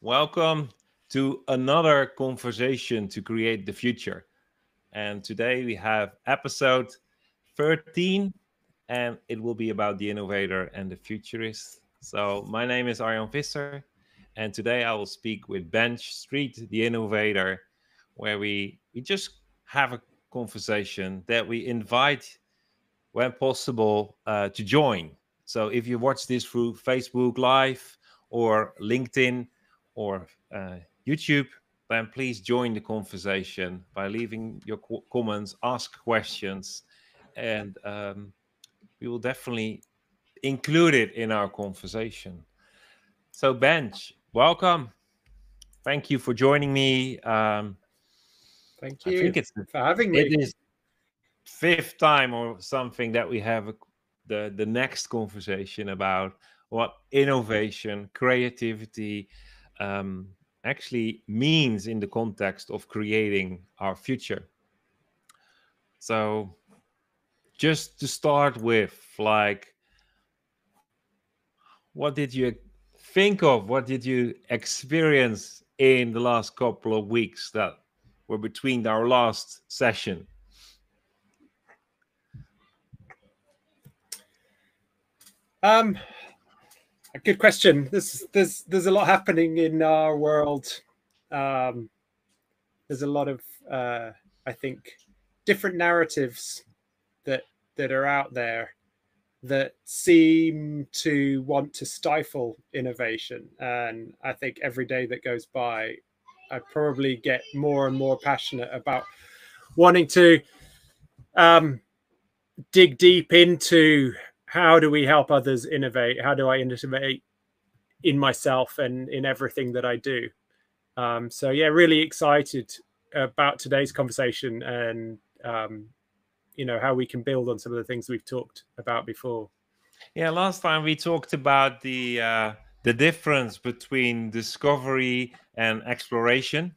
Welcome to another conversation to create the future. And today we have episode 13, and it will be about the innovator and the futurist. So, my name is Arjan Visser, and today I will speak with Benj Street, the innovator, where we, we just have a conversation that we invite, when possible, uh, to join. So, if you watch this through Facebook Live or LinkedIn, or uh, YouTube, then please join the conversation by leaving your qu- comments, ask questions, and um, we will definitely include it in our conversation. So, Benj, welcome. Thank you for joining me. Um, Thank you I think it's, for having me. It is fifth time or something that we have a, the the next conversation about what innovation, creativity, um, actually means in the context of creating our future. So, just to start with, like, what did you think of? What did you experience in the last couple of weeks that were between our last session? Um, good question. There's there's there's a lot happening in our world. Um, there's a lot of uh, I think different narratives that that are out there that seem to want to stifle innovation. And I think every day that goes by, I probably get more and more passionate about wanting to um, dig deep into how do we help others innovate? How do I innovate in myself and in everything that I do? Um, so yeah, really excited about today's conversation and um, you know how we can build on some of the things we've talked about before. Yeah, last time we talked about the uh, the difference between discovery and exploration,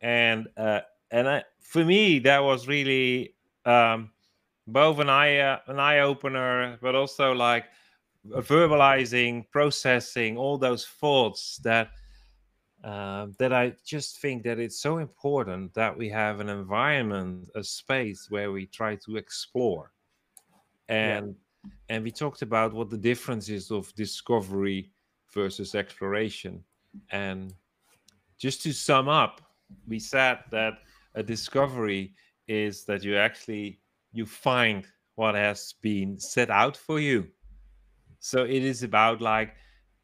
and uh, and I, for me that was really um, both an eye uh, an eye opener, but also like verbalizing, processing all those thoughts that uh, that I just think that it's so important that we have an environment, a space where we try to explore, and yeah. and we talked about what the difference is of discovery versus exploration, and just to sum up, we said that a discovery is that you actually you find what has been set out for you. So it is about like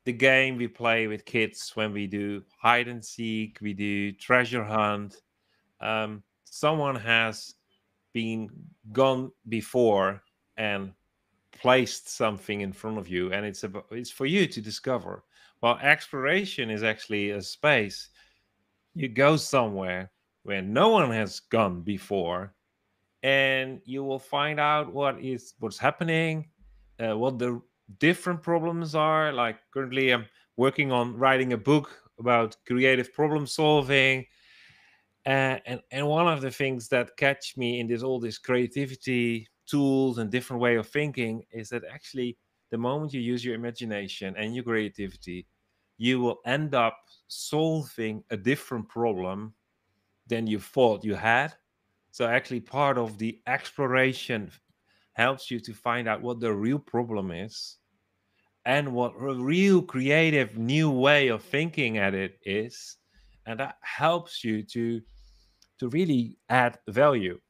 the game we play with kids when we do hide and seek, we do treasure hunt. Um, someone has been gone before and placed something in front of you, and it's about it's for you to discover. Well, exploration is actually a space you go somewhere where no one has gone before and you will find out what is what's happening, uh, what the different problems are. Like currently, I'm working on writing a book about creative problem solving. And and one of the things that catch me in this all this creativity tools and different way of thinking is that actually the moment you use your imagination and your creativity you will end up solving a different problem than you thought you had so actually part of the exploration helps you to find out what the real problem is and what a real creative new way of thinking at it is and that helps you to to really add value.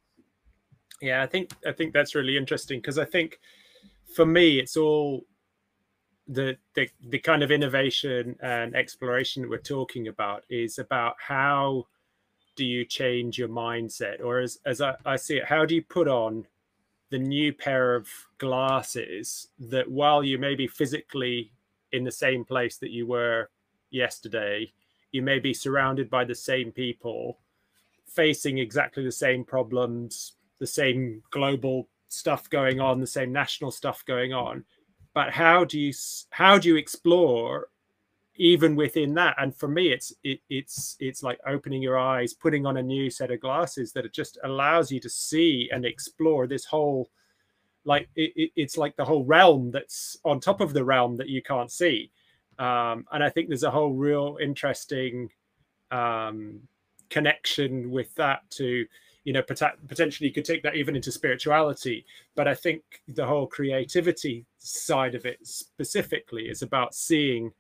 Yeah i think i think that's really interesting because i think for me it's all the, the the kind of innovation and exploration that we're talking about is about how do you change your mindset? Or as, as I, I see it how do you put on the new pair of glasses that while you may be physically in the same place that you were yesterday you may be surrounded by the same people facing exactly the same problems the same global stuff going on the same national stuff going on. But how do you how do you explore even within that and for me it's it, it's it's like opening your eyes putting on a new set of glasses that it just allows you to see and explore this whole like it, it's like the whole realm that's on top of the realm that you can't see. Um, and I think there's a whole real interesting um, connection with that to you know pot- potentially you could take that even into spirituality. But i think the whole creativity side of it specifically is about seeing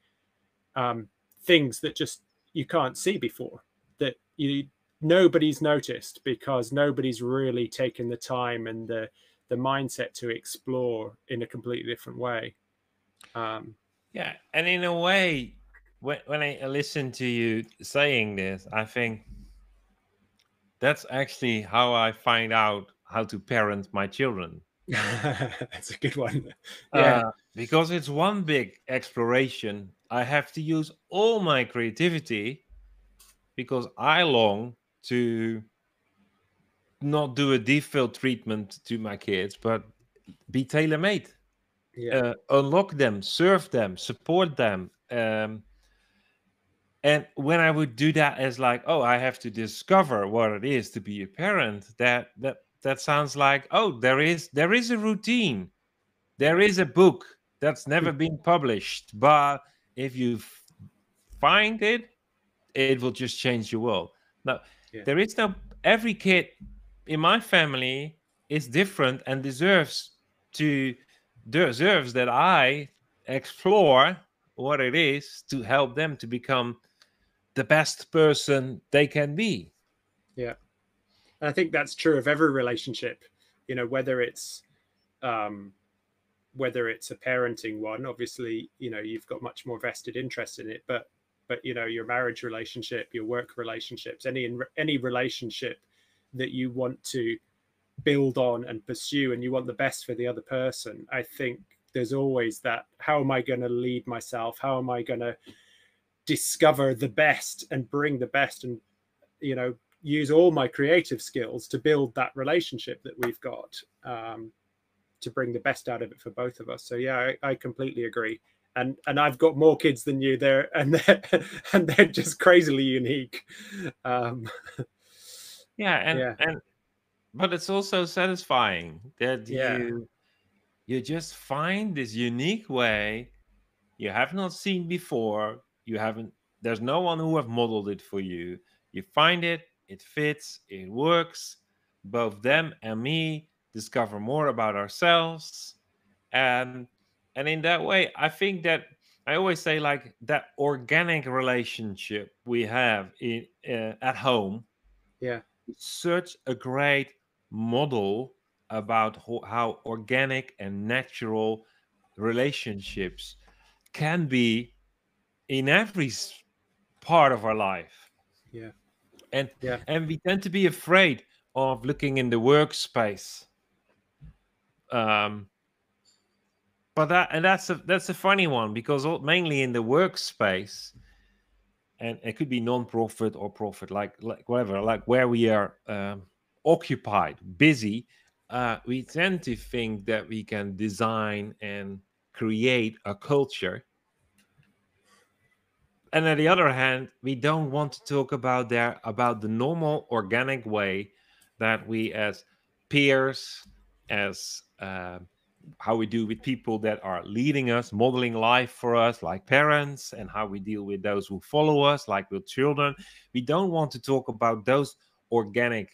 um, things that just you can't see before that you nobody's noticed because nobody's really taken the time and the the mindset to explore in a completely different way um, yeah and in a way when, when i listen to you saying this i think that's actually how I find out how to parent my children. that's a good one. Yeah. Uh, because it's one big exploration. I have to use all my creativity because I long to not do a default treatment to my kids, but be tailor made. Yeah. Uh, unlock them, serve them, support them. Um, and when i would do that as like oh i have to discover what it is to be a parent that that that sounds like oh there is there is a routine there is a book that's never hmm. been published but if you find it it will just change your world now yeah. there is no every kid in my family is different and deserves to deserves that i explore what it is to help them to become the best person they can be. Yeah. I think that's true of every relationship, you know, whether it's um whether it's a parenting one, obviously, you know, you've got much more vested interest in it, but but you know, your marriage relationship, your work relationships, any any relationship that you want to build on and pursue and you want the best for the other person, I think there's always that how am I going to lead myself? How am I going to discover the best and bring the best and you know use all my creative skills to build that relationship that we've got um, to bring the best out of it for both of us. So yeah I, I, completely agree. And and i've got more kids than you there and they're and they're just crazily unique. Um, yeah and yeah. and but it's also satisfying that yeah. you you just find this unique way you have not seen before. You haven't there's no one who have modeled it for you. You find it it fits it works both them and me discover more about ourselves and and in that way i think that i always say like that organic relationship we have in uh, at home yeah such a great model about ho- how organic and natural relationships can be in every part of our life. Yeah. And yeah. and we tend to be afraid of looking in the workspace. Um but that and that's a that's a funny one because mainly in the workspace and it could be non-profit or profit like like whatever like where we are um, occupied busy uh, we tend to think that we can design and create a culture. And on the other hand, we don't want to talk about there about the normal organic way that we as peers, as uh, how we do with people that are leading us, modeling life for us, like parents, and how we deal with those who follow us, like with children. We don't want to talk about those organic,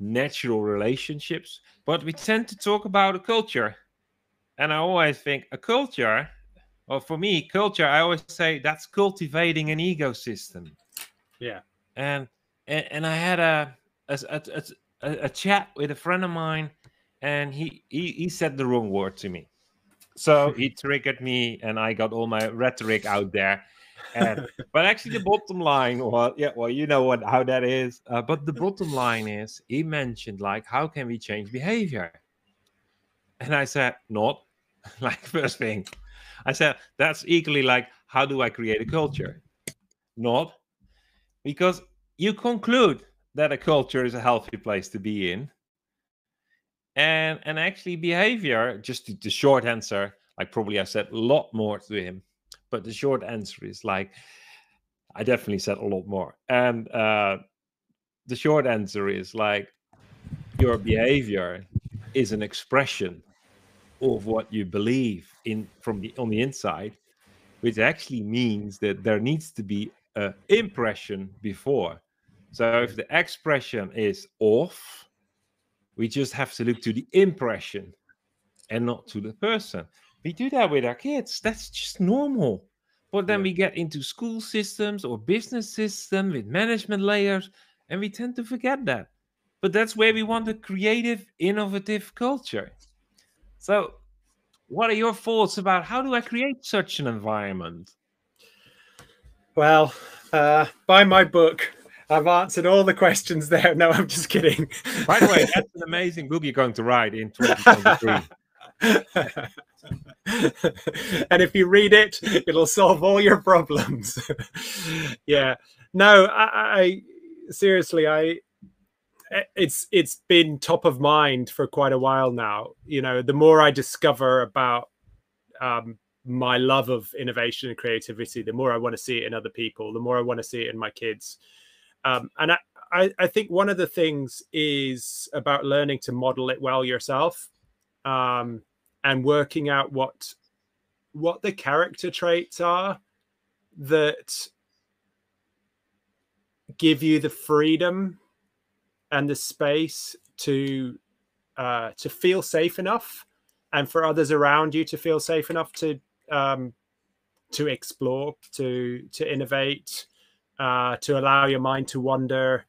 natural relationships, but we tend to talk about a culture. And I always think a culture well for me culture i always say that's cultivating an ecosystem yeah and and, and i had a a, a a, a chat with a friend of mine and he, he he said the wrong word to me so he triggered me and i got all my rhetoric out there and but actually the bottom line well yeah well you know what how that is uh, but the bottom line is he mentioned like how can we change behavior and i said not like first thing I said that's equally like how do I create a culture? Not because you conclude that a culture is a healthy place to be in. And and actually behavior, just the short answer, like probably I said a lot more to him, but the short answer is like I definitely said a lot more. And uh the short answer is like your behavior is an expression of what you believe in from the on the inside which actually means that there needs to be an impression before. So if the expression is off, we just have to look to the impression and not to the person. We do that with our kids. That's just normal. But then yeah. we get into school systems or business system with management layers, and we tend to forget that. But that's where we want a creative, innovative culture. So, what are your thoughts about how do I create such an environment? Well, uh, buy my book. I've answered all the questions there. No, I'm just kidding. By the way, that's an amazing book you're going to write in 2023. and if you read it, it'll solve all your problems. yeah. No, I, I seriously, I it's it's been top of mind for quite a while now. You know, the more I discover about um, my love of innovation and creativity, the more I want to see it in other people, the more I want to see it in my kids. Um, and I, I, I, think one of the things is about learning to model it well yourself. Um, and working out what what the character traits are that give you the freedom and the space to uh, to feel safe enough and for others around you to feel safe enough to um, to explore to to innovate uh, to allow your mind to wander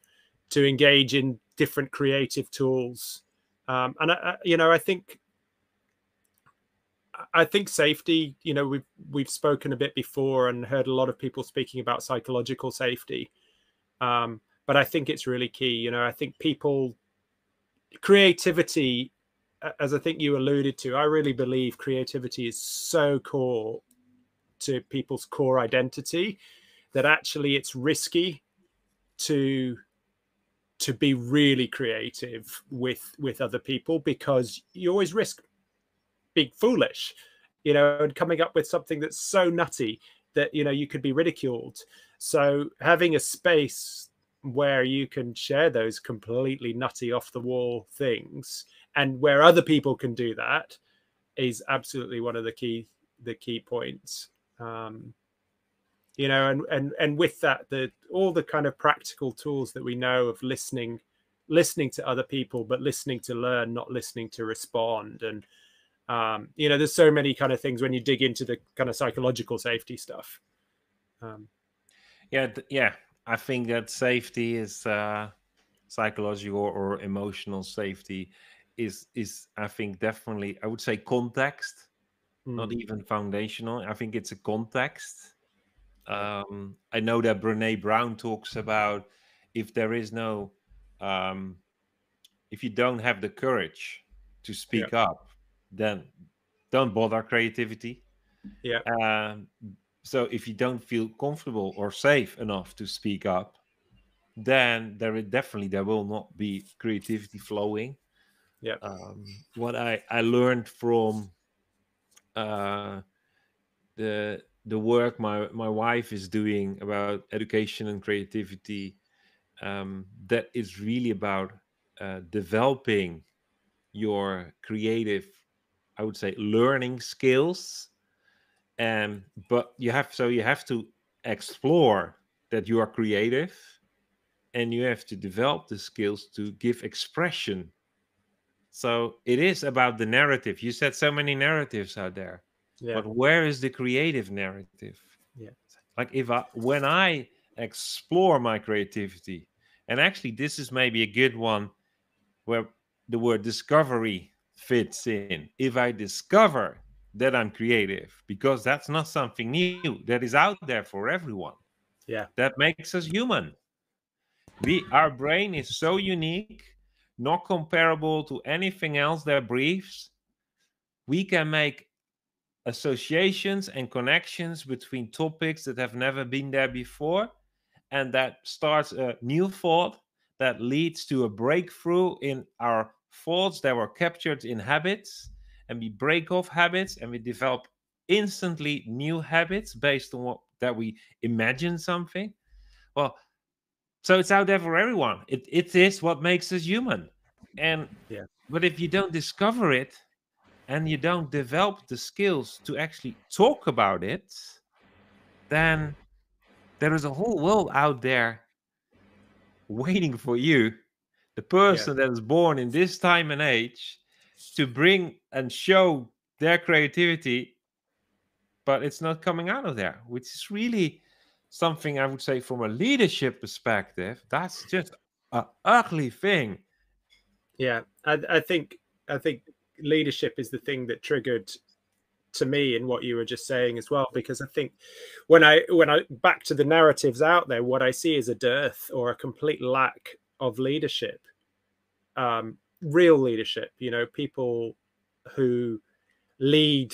to engage in different creative tools um, and I, you know i think I think safety, you know, we've we've spoken a bit before and heard a lot of people speaking about psychological safety. Um, but I think it's really key. You know, I think people creativity, as I think you alluded to, I really believe creativity is so core to people's core identity that actually it's risky to to be really creative with with other people because you always risk being foolish, you know, and coming up with something that's so nutty that you know you could be ridiculed. So having a space where you can share those completely nutty off the wall things and where other people can do that is absolutely one of the key the key points um you know and and and with that the all the kind of practical tools that we know of listening listening to other people but listening to learn not listening to respond. And um, you know there's so many kind of things when you dig into the kind of psychological safety stuff. Um, yeah yeah. I think that safety is uh, psychological or emotional safety is is i think definitely i would say context mm. not even foundational. I think it's a context um, i know that brene brown talks about if there is no um, if you don't have the courage to speak yeah. up then don't bother creativity. Yeah. Um, so if you don't feel comfortable or safe enough to speak up, then there definitely there will not be creativity flowing. Yeah. Um, what I I learned from uh, the the work my my wife is doing about education and creativity um, that is really about uh, developing your creative I would say learning skills. And but you have so you have to explore that you are creative and you have to develop the skills to give expression. So it is about the narrative. You said so many narratives out there. Yeah. But where is the creative narrative? Yeah. Like if I when I explore my creativity, and actually this is maybe a good one where the word discovery fits in if I discover that I'm creative, because that's not something new that is out there for everyone. Yeah. That makes us human. We our brain is so unique, not comparable to anything else that breathes. We can make associations and connections between topics that have never been there before and that starts a new thought that leads to a breakthrough in our thoughts that were captured in habits and we break off habits and we develop instantly new habits based on what that we imagine something. Well so it's out there for everyone. It, it is what makes us human. And yeah. but if you don't discover it and you don't develop the skills to actually talk about it then there is a whole world out there waiting for you, the person yeah. that is born in this time and age, to bring and show their creativity, but it's not coming out of there, which is really something I would say from a leadership perspective. That's just an ugly thing. Yeah, I, I think I think leadership is the thing that triggered to me in what you were just saying as well because i think when i when i back to the narratives out there what i see is a dearth or a complete lack of leadership um real leadership you know people who lead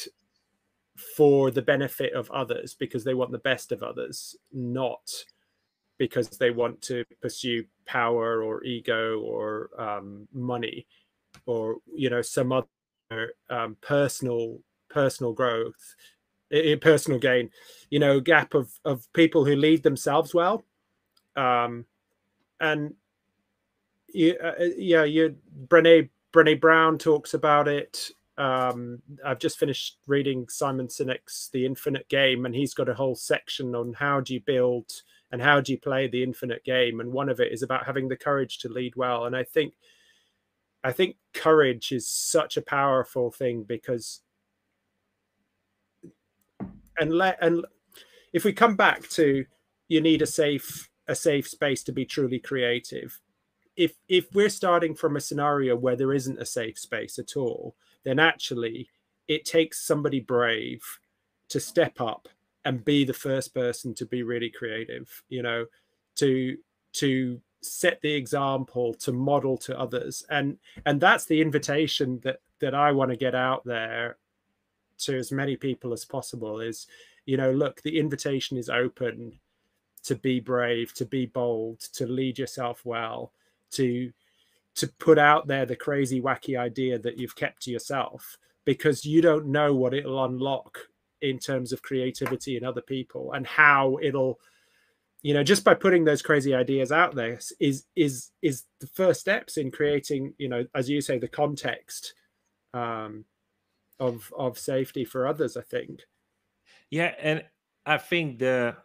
for the benefit of others because they want the best of others not because they want to pursue power or ego or um, money or you know some other um, personal personal growth, personal gain, you know, gap of of people who lead themselves well, um, and you, uh, uh, yeah, you Brene Brene Brown talks about it. Um, I've just finished reading Simon Sinek's The Infinite Game, and he's got a whole section on how do you build and how do you play the infinite game, and one of it is about having the courage to lead well. And I think, I think courage is such a powerful thing because and let and if we come back to you need a safe a safe space to be truly creative if if we're starting from a scenario where there isn't a safe space at all then actually it takes somebody brave to step up and be the first person to be really creative you know to to set the example to model to others. And and that's the invitation that that i want to get out there to as many people as possible is you know look the invitation is open to be brave to be bold to lead yourself well to to put out there the crazy wacky idea that you've kept to yourself because you don't know what it'll unlock in terms of creativity in other people and how it'll you know just by putting those crazy ideas out there is is is the first steps in creating you know as you say the context um of of safety for others i think. Yeah and i think the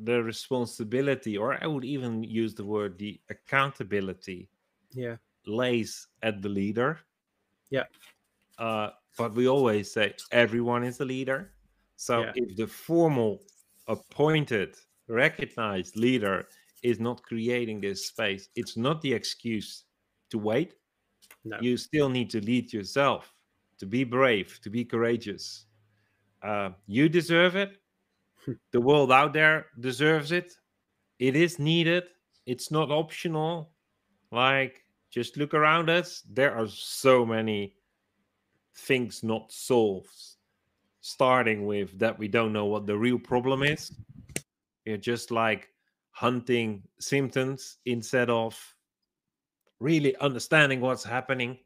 the responsibility or i would even use the word the accountability yeah. lays at the leader. Yeah. Uh but we always say everyone is a leader. So yeah. if the formal appointed recognized leader is not creating this space it's not the excuse to wait no. you still need to lead yourself to be brave, to be courageous. Uh, you deserve it. the world out there deserves it. It is needed. It's not optional. Like, just look around us. There are so many things not solved, starting with that we don't know what the real problem is. You're just like hunting symptoms instead of really understanding what's happening.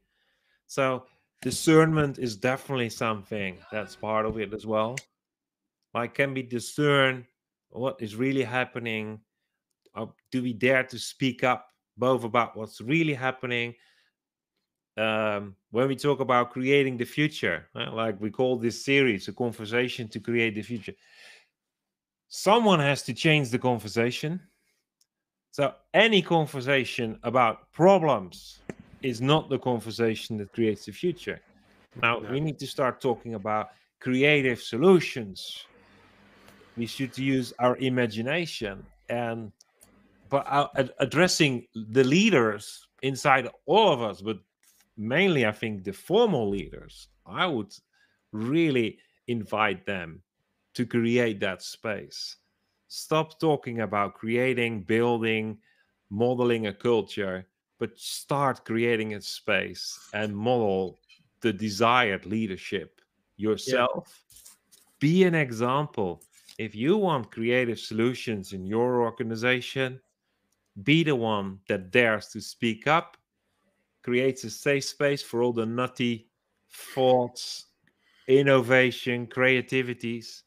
So, discernment is definitely something that's part of it as well. Like, can we discern what is really happening? Or do we dare to speak up both about what's really happening? Um, when we talk about creating the future, uh, like we call this series a conversation to create the future, someone has to change the conversation. So, any conversation about problems is not the conversation that creates the future. Now no. we need to start talking about creative solutions. We should use our imagination and but uh, addressing the leaders inside all of us, but mainly I think the formal leaders. I would really invite them to create that space. Stop talking about creating, building, modeling a culture but start creating a space and model the desired leadership yourself. Yeah. Be an example. If you want creative solutions in your organization, be the one that dares to speak up, creates a safe space for all the nutty thoughts, innovation, creativities,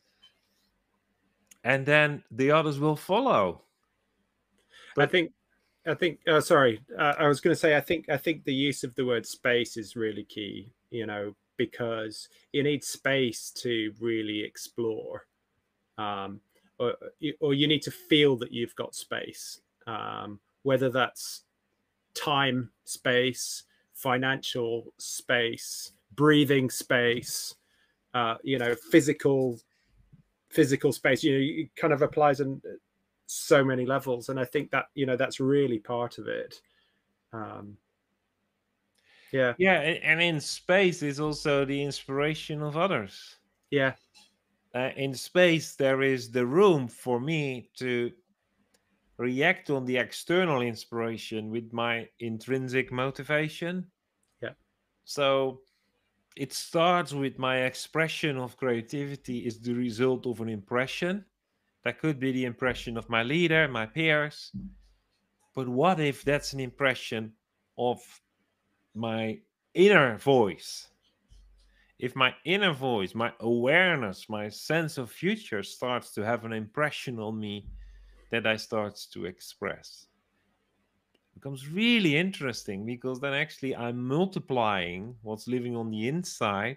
and then the others will follow. But I think I think. Uh, sorry, uh, I was going to say. I think. I think the use of the word space is really key. You know, because you need space to really explore. Um, or, or you need to feel that you've got space, um, whether that's time, space, financial space, breathing space, uh, you know, physical physical space. You know, it kind of applies on so many levels, and I think that you know that's really part of it. Um, yeah, yeah, and in space is also the inspiration of others. Yeah, uh, in space there is the room for me to react on the external inspiration with my intrinsic motivation yeah so it starts with my expression of creativity is the result of an impression. That could be the impression of my leader my peers. But what if that's an impression of my inner voice? If my inner voice, my awareness, my sense of future starts to have an impression on me that I start to express, becomes really interesting because then actually I'm multiplying what's living on the inside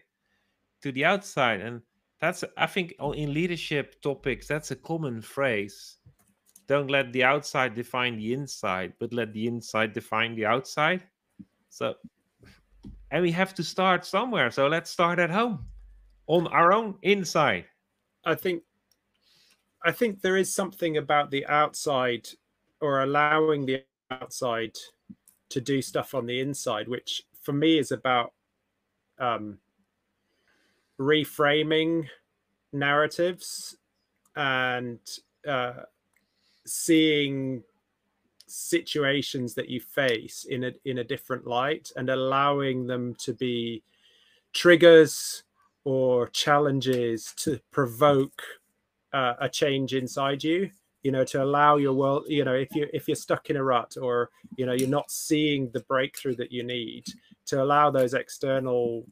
to the outside. And that's, I think, in leadership topics, that's a common phrase. Don't let the outside define the inside, but let the inside define the outside. So and we have to start somewhere. So let's start at home on our own inside. I think I think there is something about the outside or allowing the outside to do stuff on the inside, which for me is about um, reframing narratives and uh, seeing situations that you face in a in a different light and allowing them to be triggers or challenges to provoke uh, a change inside you you know to allow your world you know if you if you're stuck in a rut or you know you're not seeing the breakthrough that you need to allow those external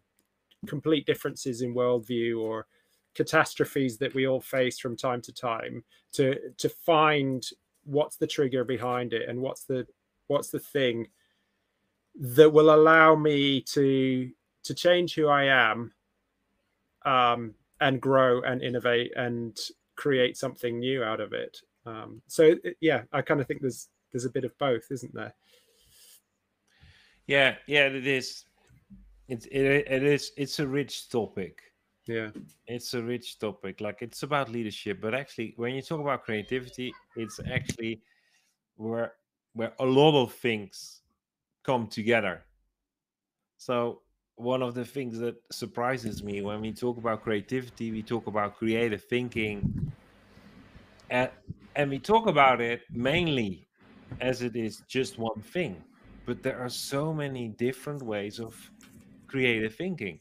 complete differences in worldview or catastrophes that we all face from time to time to to find what's the trigger behind it and what's the what's the thing that will allow me to to change who I am um, and grow and innovate and create something new out of it. Um, so yeah, I kind of think there's there's a bit of both, isn't there? Yeah, yeah, it is. It's it, it is it's a rich topic yeah it's a rich topic like it's about leadership but actually when you talk about creativity it's actually where where a lot of things come together so one of the things that surprises me when we talk about creativity we talk about creative thinking and and we talk about it mainly as it is just one thing but there are so many different ways of creative thinking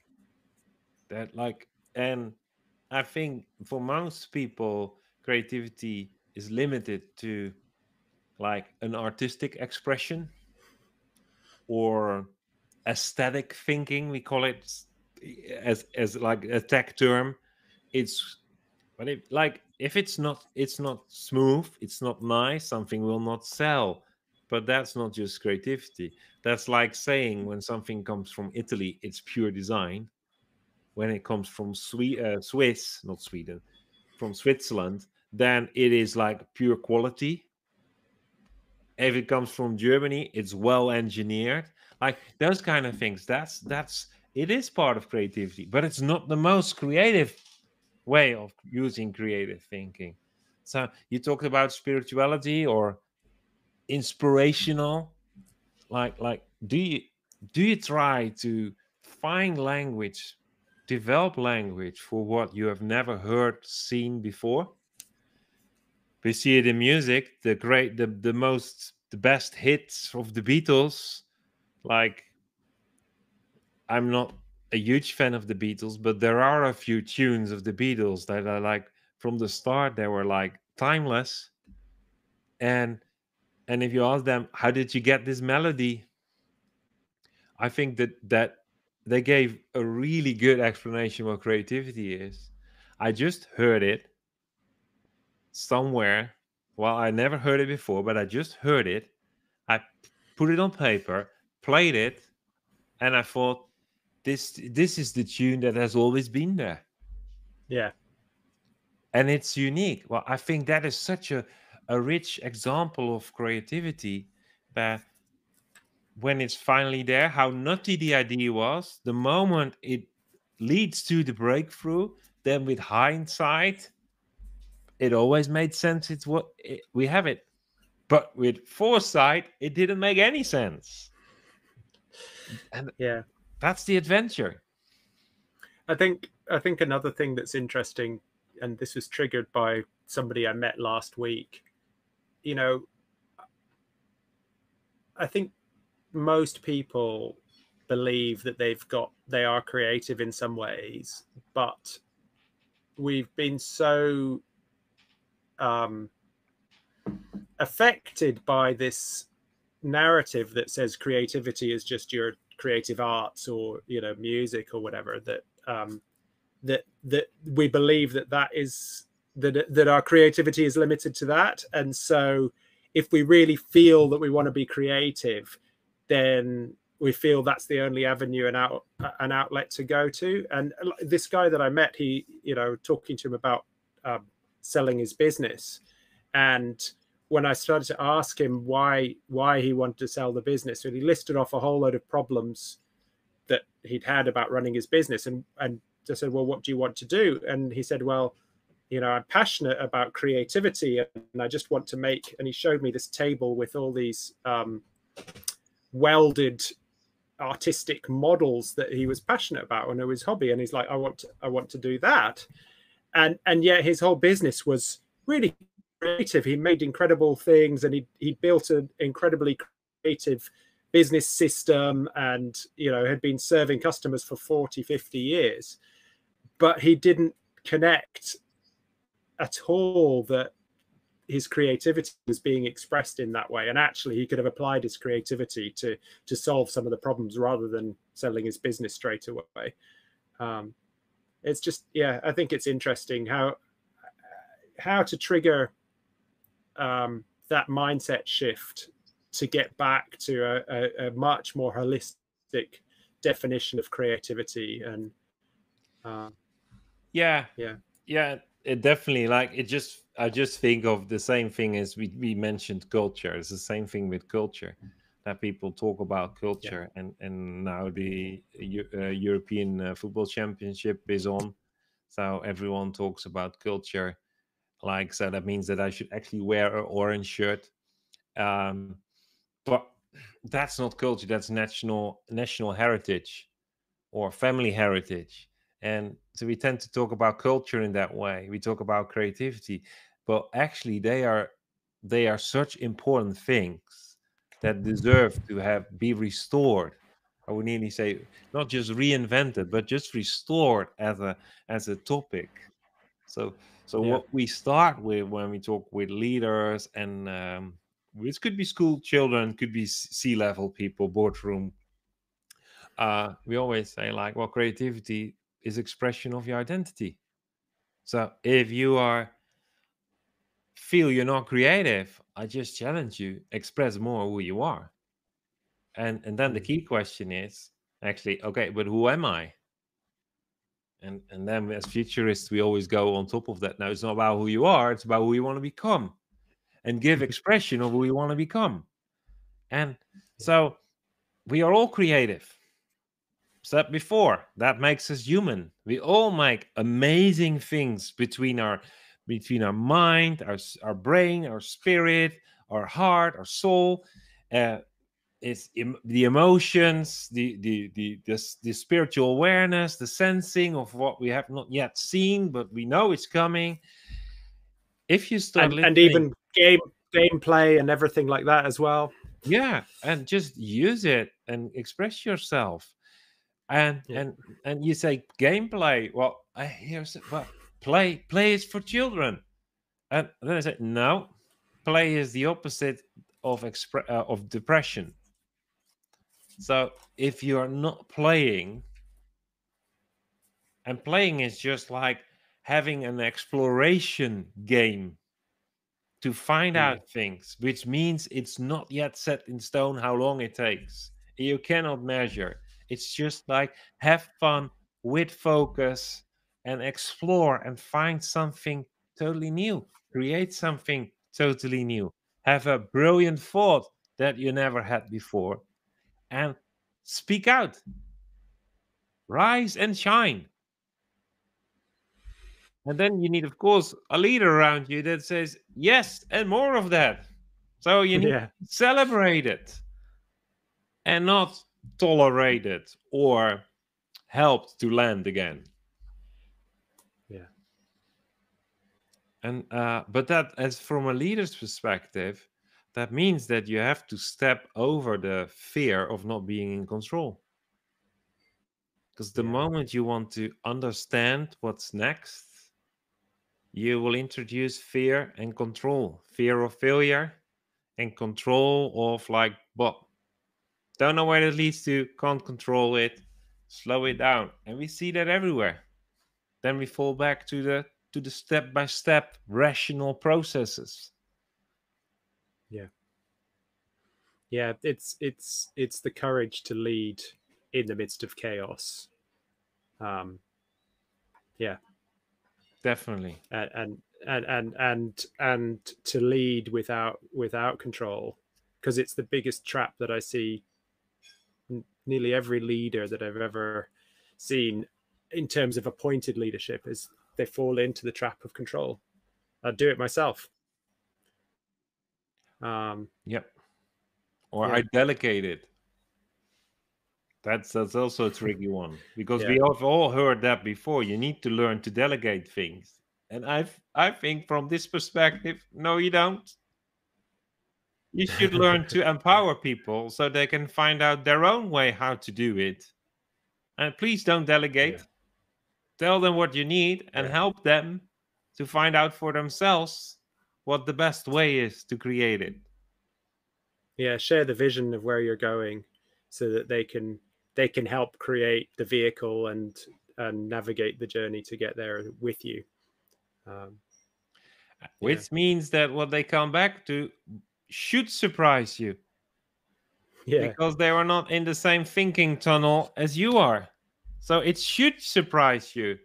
that like and I think for most people, creativity is limited to like an artistic expression or aesthetic thinking. We call it as as like a tech term. It's but if like if it's not it's not smooth, it's not nice, something will not sell. But that's not just creativity. That's like saying when something comes from Italy, it's pure design when it comes from uh, Swiss, not Sweden, from Switzerland, then it is like pure quality. If it comes from Germany, it's well engineered. Like those kind of things. That's that's it is part of creativity, but it's not the most creative way of using creative thinking. So you talked about spirituality or inspirational. Like like do you do you try to find language develop language for what you have never heard, seen before. We see it in music, the great, the, the most, the best hits of the Beatles. Like, I'm not a huge fan of the Beatles, but there are a few tunes of the Beatles that are like from the start, they were like timeless. And and if you ask them, how did you get this melody? I think that that they gave a really good explanation what creativity is. I just heard it somewhere. Well, I never heard it before, but I just heard it. I put it on paper, played it, and I thought this this is the tune that has always been there. Yeah. and it's unique. Well i think that is such a, a rich example of creativity that when it's finally there how nutty the idea was the moment it leads to the breakthrough then with hindsight it always made sense. It's what it, we have it. But with foresight it didn't make any sense. And yeah that's the adventure. I think i think another thing that's interesting and this was triggered by somebody i met last week you know i think most people believe that they've got they are creative in some ways but we've been so um, affected by this narrative that says creativity is just your creative arts or you know music or whatever that um, that that we believe that that is that that our creativity is limited to that. And so if we really feel that we want to be creative then we feel that's the only avenue and out an outlet to go to. And this guy that i met he you know talking to him about um, selling his business. And when i started to ask him why why he wanted to sell the business and he listed off a whole load of problems that he'd had about running his business and and I said well what do you want to do? And he said well you know i'm passionate about creativity and i just want to make and he showed me this table with all these um, welded artistic models that he was passionate about and it was hobby and he's like i want to i want to do that. And and yet his whole business was really creative. He made incredible things and he he built an incredibly creative business system and you know had been serving customers for 40 50 years. But he didn't connect at all that his creativity was being expressed in that way. And actually he could have applied his creativity to to solve some of the problems rather than selling his business straight away. Um, it's just yeah i think it's interesting how how to trigger um, that mindset shift to get back to a, a, a, much more holistic definition of creativity and uh, yeah. yeah. Yeah it definitely like it just i just think of the same thing as we, we mentioned culture. It's the same thing with culture that people talk about culture yeah. and and now the uh, european uh, football championship is on. So everyone talks about culture like so that means that i should actually wear an orange shirt um but that's not culture that's national national heritage or family heritage. And so we tend to talk about culture in that way. We talk about creativity but actually they are they are such important things that deserve to have be restored. I would nearly say not just reinvented but just restored as a as a topic. So so yeah. what we start with when we talk with leaders and um, which could be school children could be c level people boardroom uh, we always say like well creativity is expression of your identity. So if you are feel you're not creative, I just challenge you express more who you are. And and then the mm. key question is actually okay, but who am I? And and then as futurists, we always go on top of that. Now it's not about who you are; it's about who you want to become, and give expression of who you want to become. And so we are all creative said before that makes us human we all make amazing things between our between our mind our, our brain our spirit our heart our soul uh, it's the emotions the, the the the the spiritual awareness the sensing of what we have not yet seen but we know it's coming. If you start and, and even game gameplay and everything like that as well. Yeah and just use it and express yourself. And yeah. and and you say gameplay well i hear well play play is for children. And then i said no play is the opposite of expre- uh, of depression so if you're not playing and playing is just like having an exploration game to find yeah. out things which means it's not yet set in stone how long it takes. You cannot measure. It's just like have fun with focus and explore and find something totally new. Create something totally new. Have a brilliant thought that you never had before and speak out. Rise and shine. And then you need of course a leader around you that says yes and more of that. So you need yeah. to celebrate it and not tolerate it or helped to land again. Yeah. And uh, but that as from a leader's perspective that means that you have to step over the fear of not being in control. Because the yeah. moment you want to understand what's next you will introduce fear and control fear of failure and control of like but don't know where it leads to can't control it slow it down. And we see that everywhere. Then we fall back to the to the step by step rational processes yeah. Yeah it's it's it's the courage to lead in the midst of chaos. Um yeah. Definitely. And and and and and, and to lead without without control because it's the biggest trap that i see nearly every leader that i've ever seen in terms of appointed leadership is they fall into the trap of control. I do it myself um yep or yeah. i delegate it that's that's also a tricky one because yeah. we have all heard that before. You need to learn to delegate things, and I I think from this perspective, no, you don't. You should learn to empower people so they can find out their own way how to do it. And please don't delegate. Yeah. Tell them what you need and help them to find out for themselves what the best way is to create it. Yeah, share the vision of where you're going so that they can they can help create the vehicle and and navigate the journey to get there with you. Um, Which yeah. means that what they come back to should surprise you. Yeah. Because they are not in the same thinking tunnel as you are. So it should surprise you.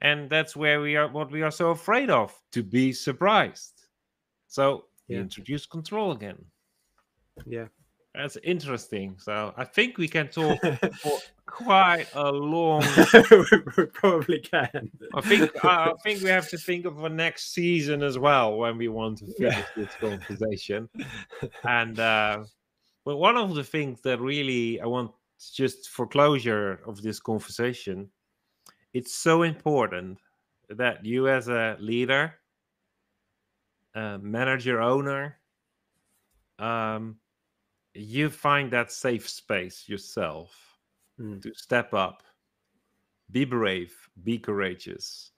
And that's where we are what we are so afraid of, to be surprised. So yeah. introduce control again. Yeah. That's interesting. So I think we can talk for quite a long. we probably can. I think I think we have to think of a next season as well when we want to finish this conversation. And uh, but one of the things that really I want just for closure of this conversation, it's so important that you as a leader, a manager, owner, um, you find that safe space yourself mm. to step up, be brave, be courageous,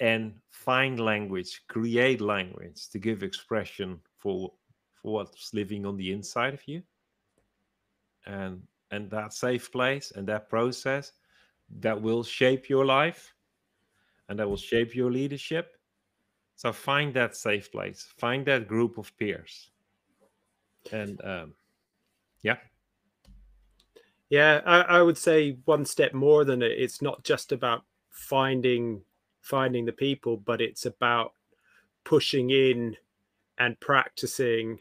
and find language, create language to give expression for for what's living on the inside of you. And and that safe place and that process that will shape your life and that will shape your leadership. So find that safe place, find that group of peers. And um, yeah. Yeah, I, I would say one step more than it. It's not just about finding finding the people, but it's about pushing in and practicing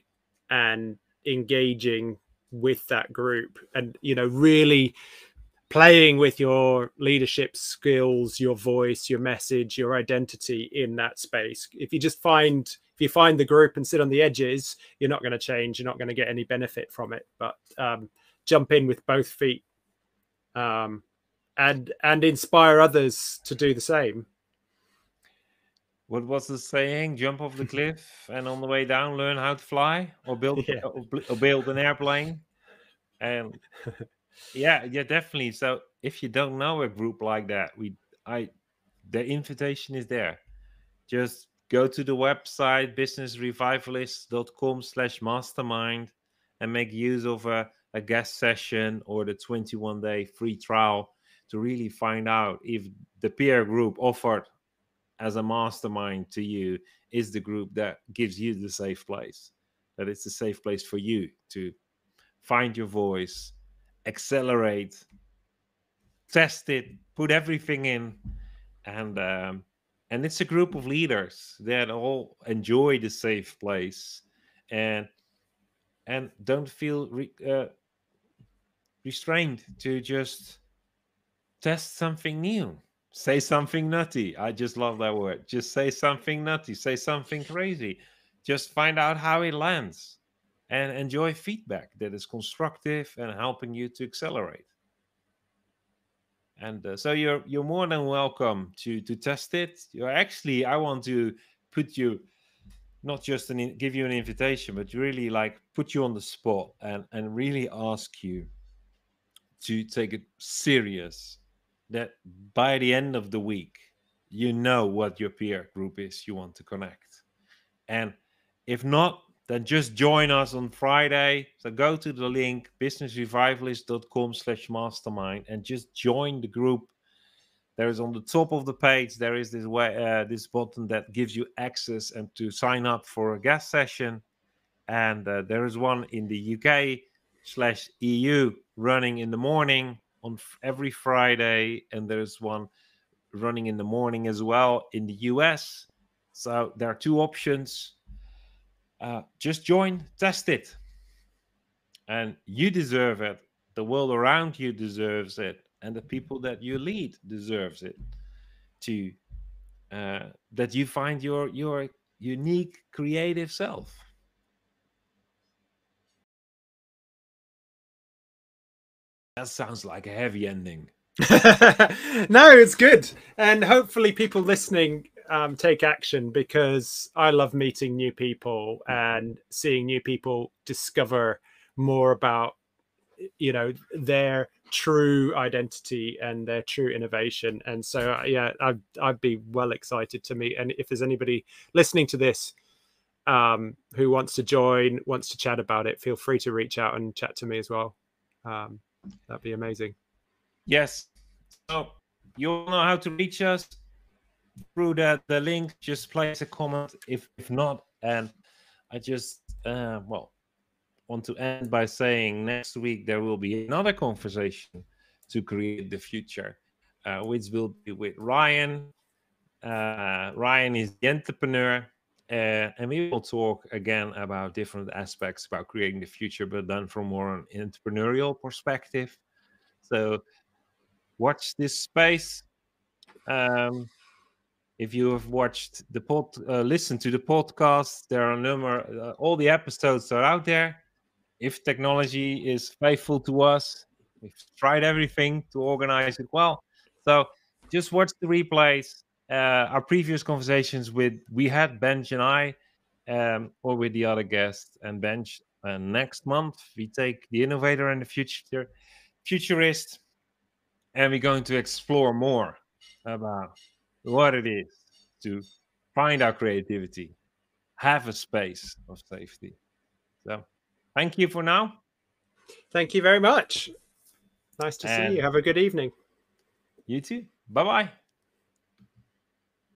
and engaging with that group and you know really playing with your leadership skills your voice your message your identity in that space if you just find if you find the group and sit on the edges, you're not going to change. You're not going to get any benefit from it. But um, jump in with both feet, um, and and inspire others to do the same. What was the saying? Jump off the cliff and on the way down, learn how to fly or build yeah. or build an airplane. And yeah, yeah, definitely. So if you don't know a group like that, we I the invitation is there. Just go to the website businessrevivalist.com slash mastermind and make use of a, a guest session or the 21 day free trial to really find out if the peer group offered as a mastermind to you is the group that gives you the safe place that it's a safe place for you to find your voice accelerate test it put everything in and um, and it's a group of leaders that all enjoy the safe place and and don't feel re, uh, restrained to just test something new. Say something nutty. I just love that word. Just say something nutty. Say something crazy. Just find out how it lands and enjoy feedback that is constructive and helping you to accelerate. And uh, so you're you're more than welcome to to test it. You're actually i want to put you not just an give you an invitation but really like put you on the spot and and really ask you to take it serious that by the end of the week you know what your peer group is you want to connect. And if not then just join us on Friday. So go to the link businessrevivalist.com slash mastermind and just join the group. There is on the top of the page, there is this way uh, this button that gives you access and to sign up for a guest session. And uh, there is one in the UK slash EU running in the morning on every Friday, and there's one running in the morning as well in the US. So there are two options uh, just join, test it. And you deserve it. The world around you deserves it. And the people that you lead deserves it. To uh, that you find your your unique creative self. That sounds like a heavy ending. no, it's good. And hopefully people listening um, take action because I love meeting new people and seeing new people discover more about you know their true identity and their true innovation. And so uh, yeah I'd, I'd be well excited to meet. And if there's anybody listening to this um, who wants to join wants to chat about it feel free to reach out and chat to me as well. Um, that'd be amazing. Yes. So you all know how to reach us through the, the link, just place a comment if, if not. And I just, uh, well, want to end by saying next week there will be another conversation to create the future, uh, which will be with Ryan. Uh, Ryan is the entrepreneur. Uh, and we will talk again about different aspects about creating the future, but done from more an entrepreneurial perspective. So watch this space. Um, if you have watched the pod, uh, listen to the podcast, there are number, uh, all the episodes are out there. If technology is faithful to us, we've tried everything to organize it well. So just watch the replays. Uh, our previous conversations with we had Benj and I, um, or with the other guests and Benj. And next month we take the innovator and the future futurist, and we're going to explore more about what it is to find our creativity, have a space of safety. So, thank you for now. Thank you very much. Nice to and see you. Have a good evening. You too. Bye bye.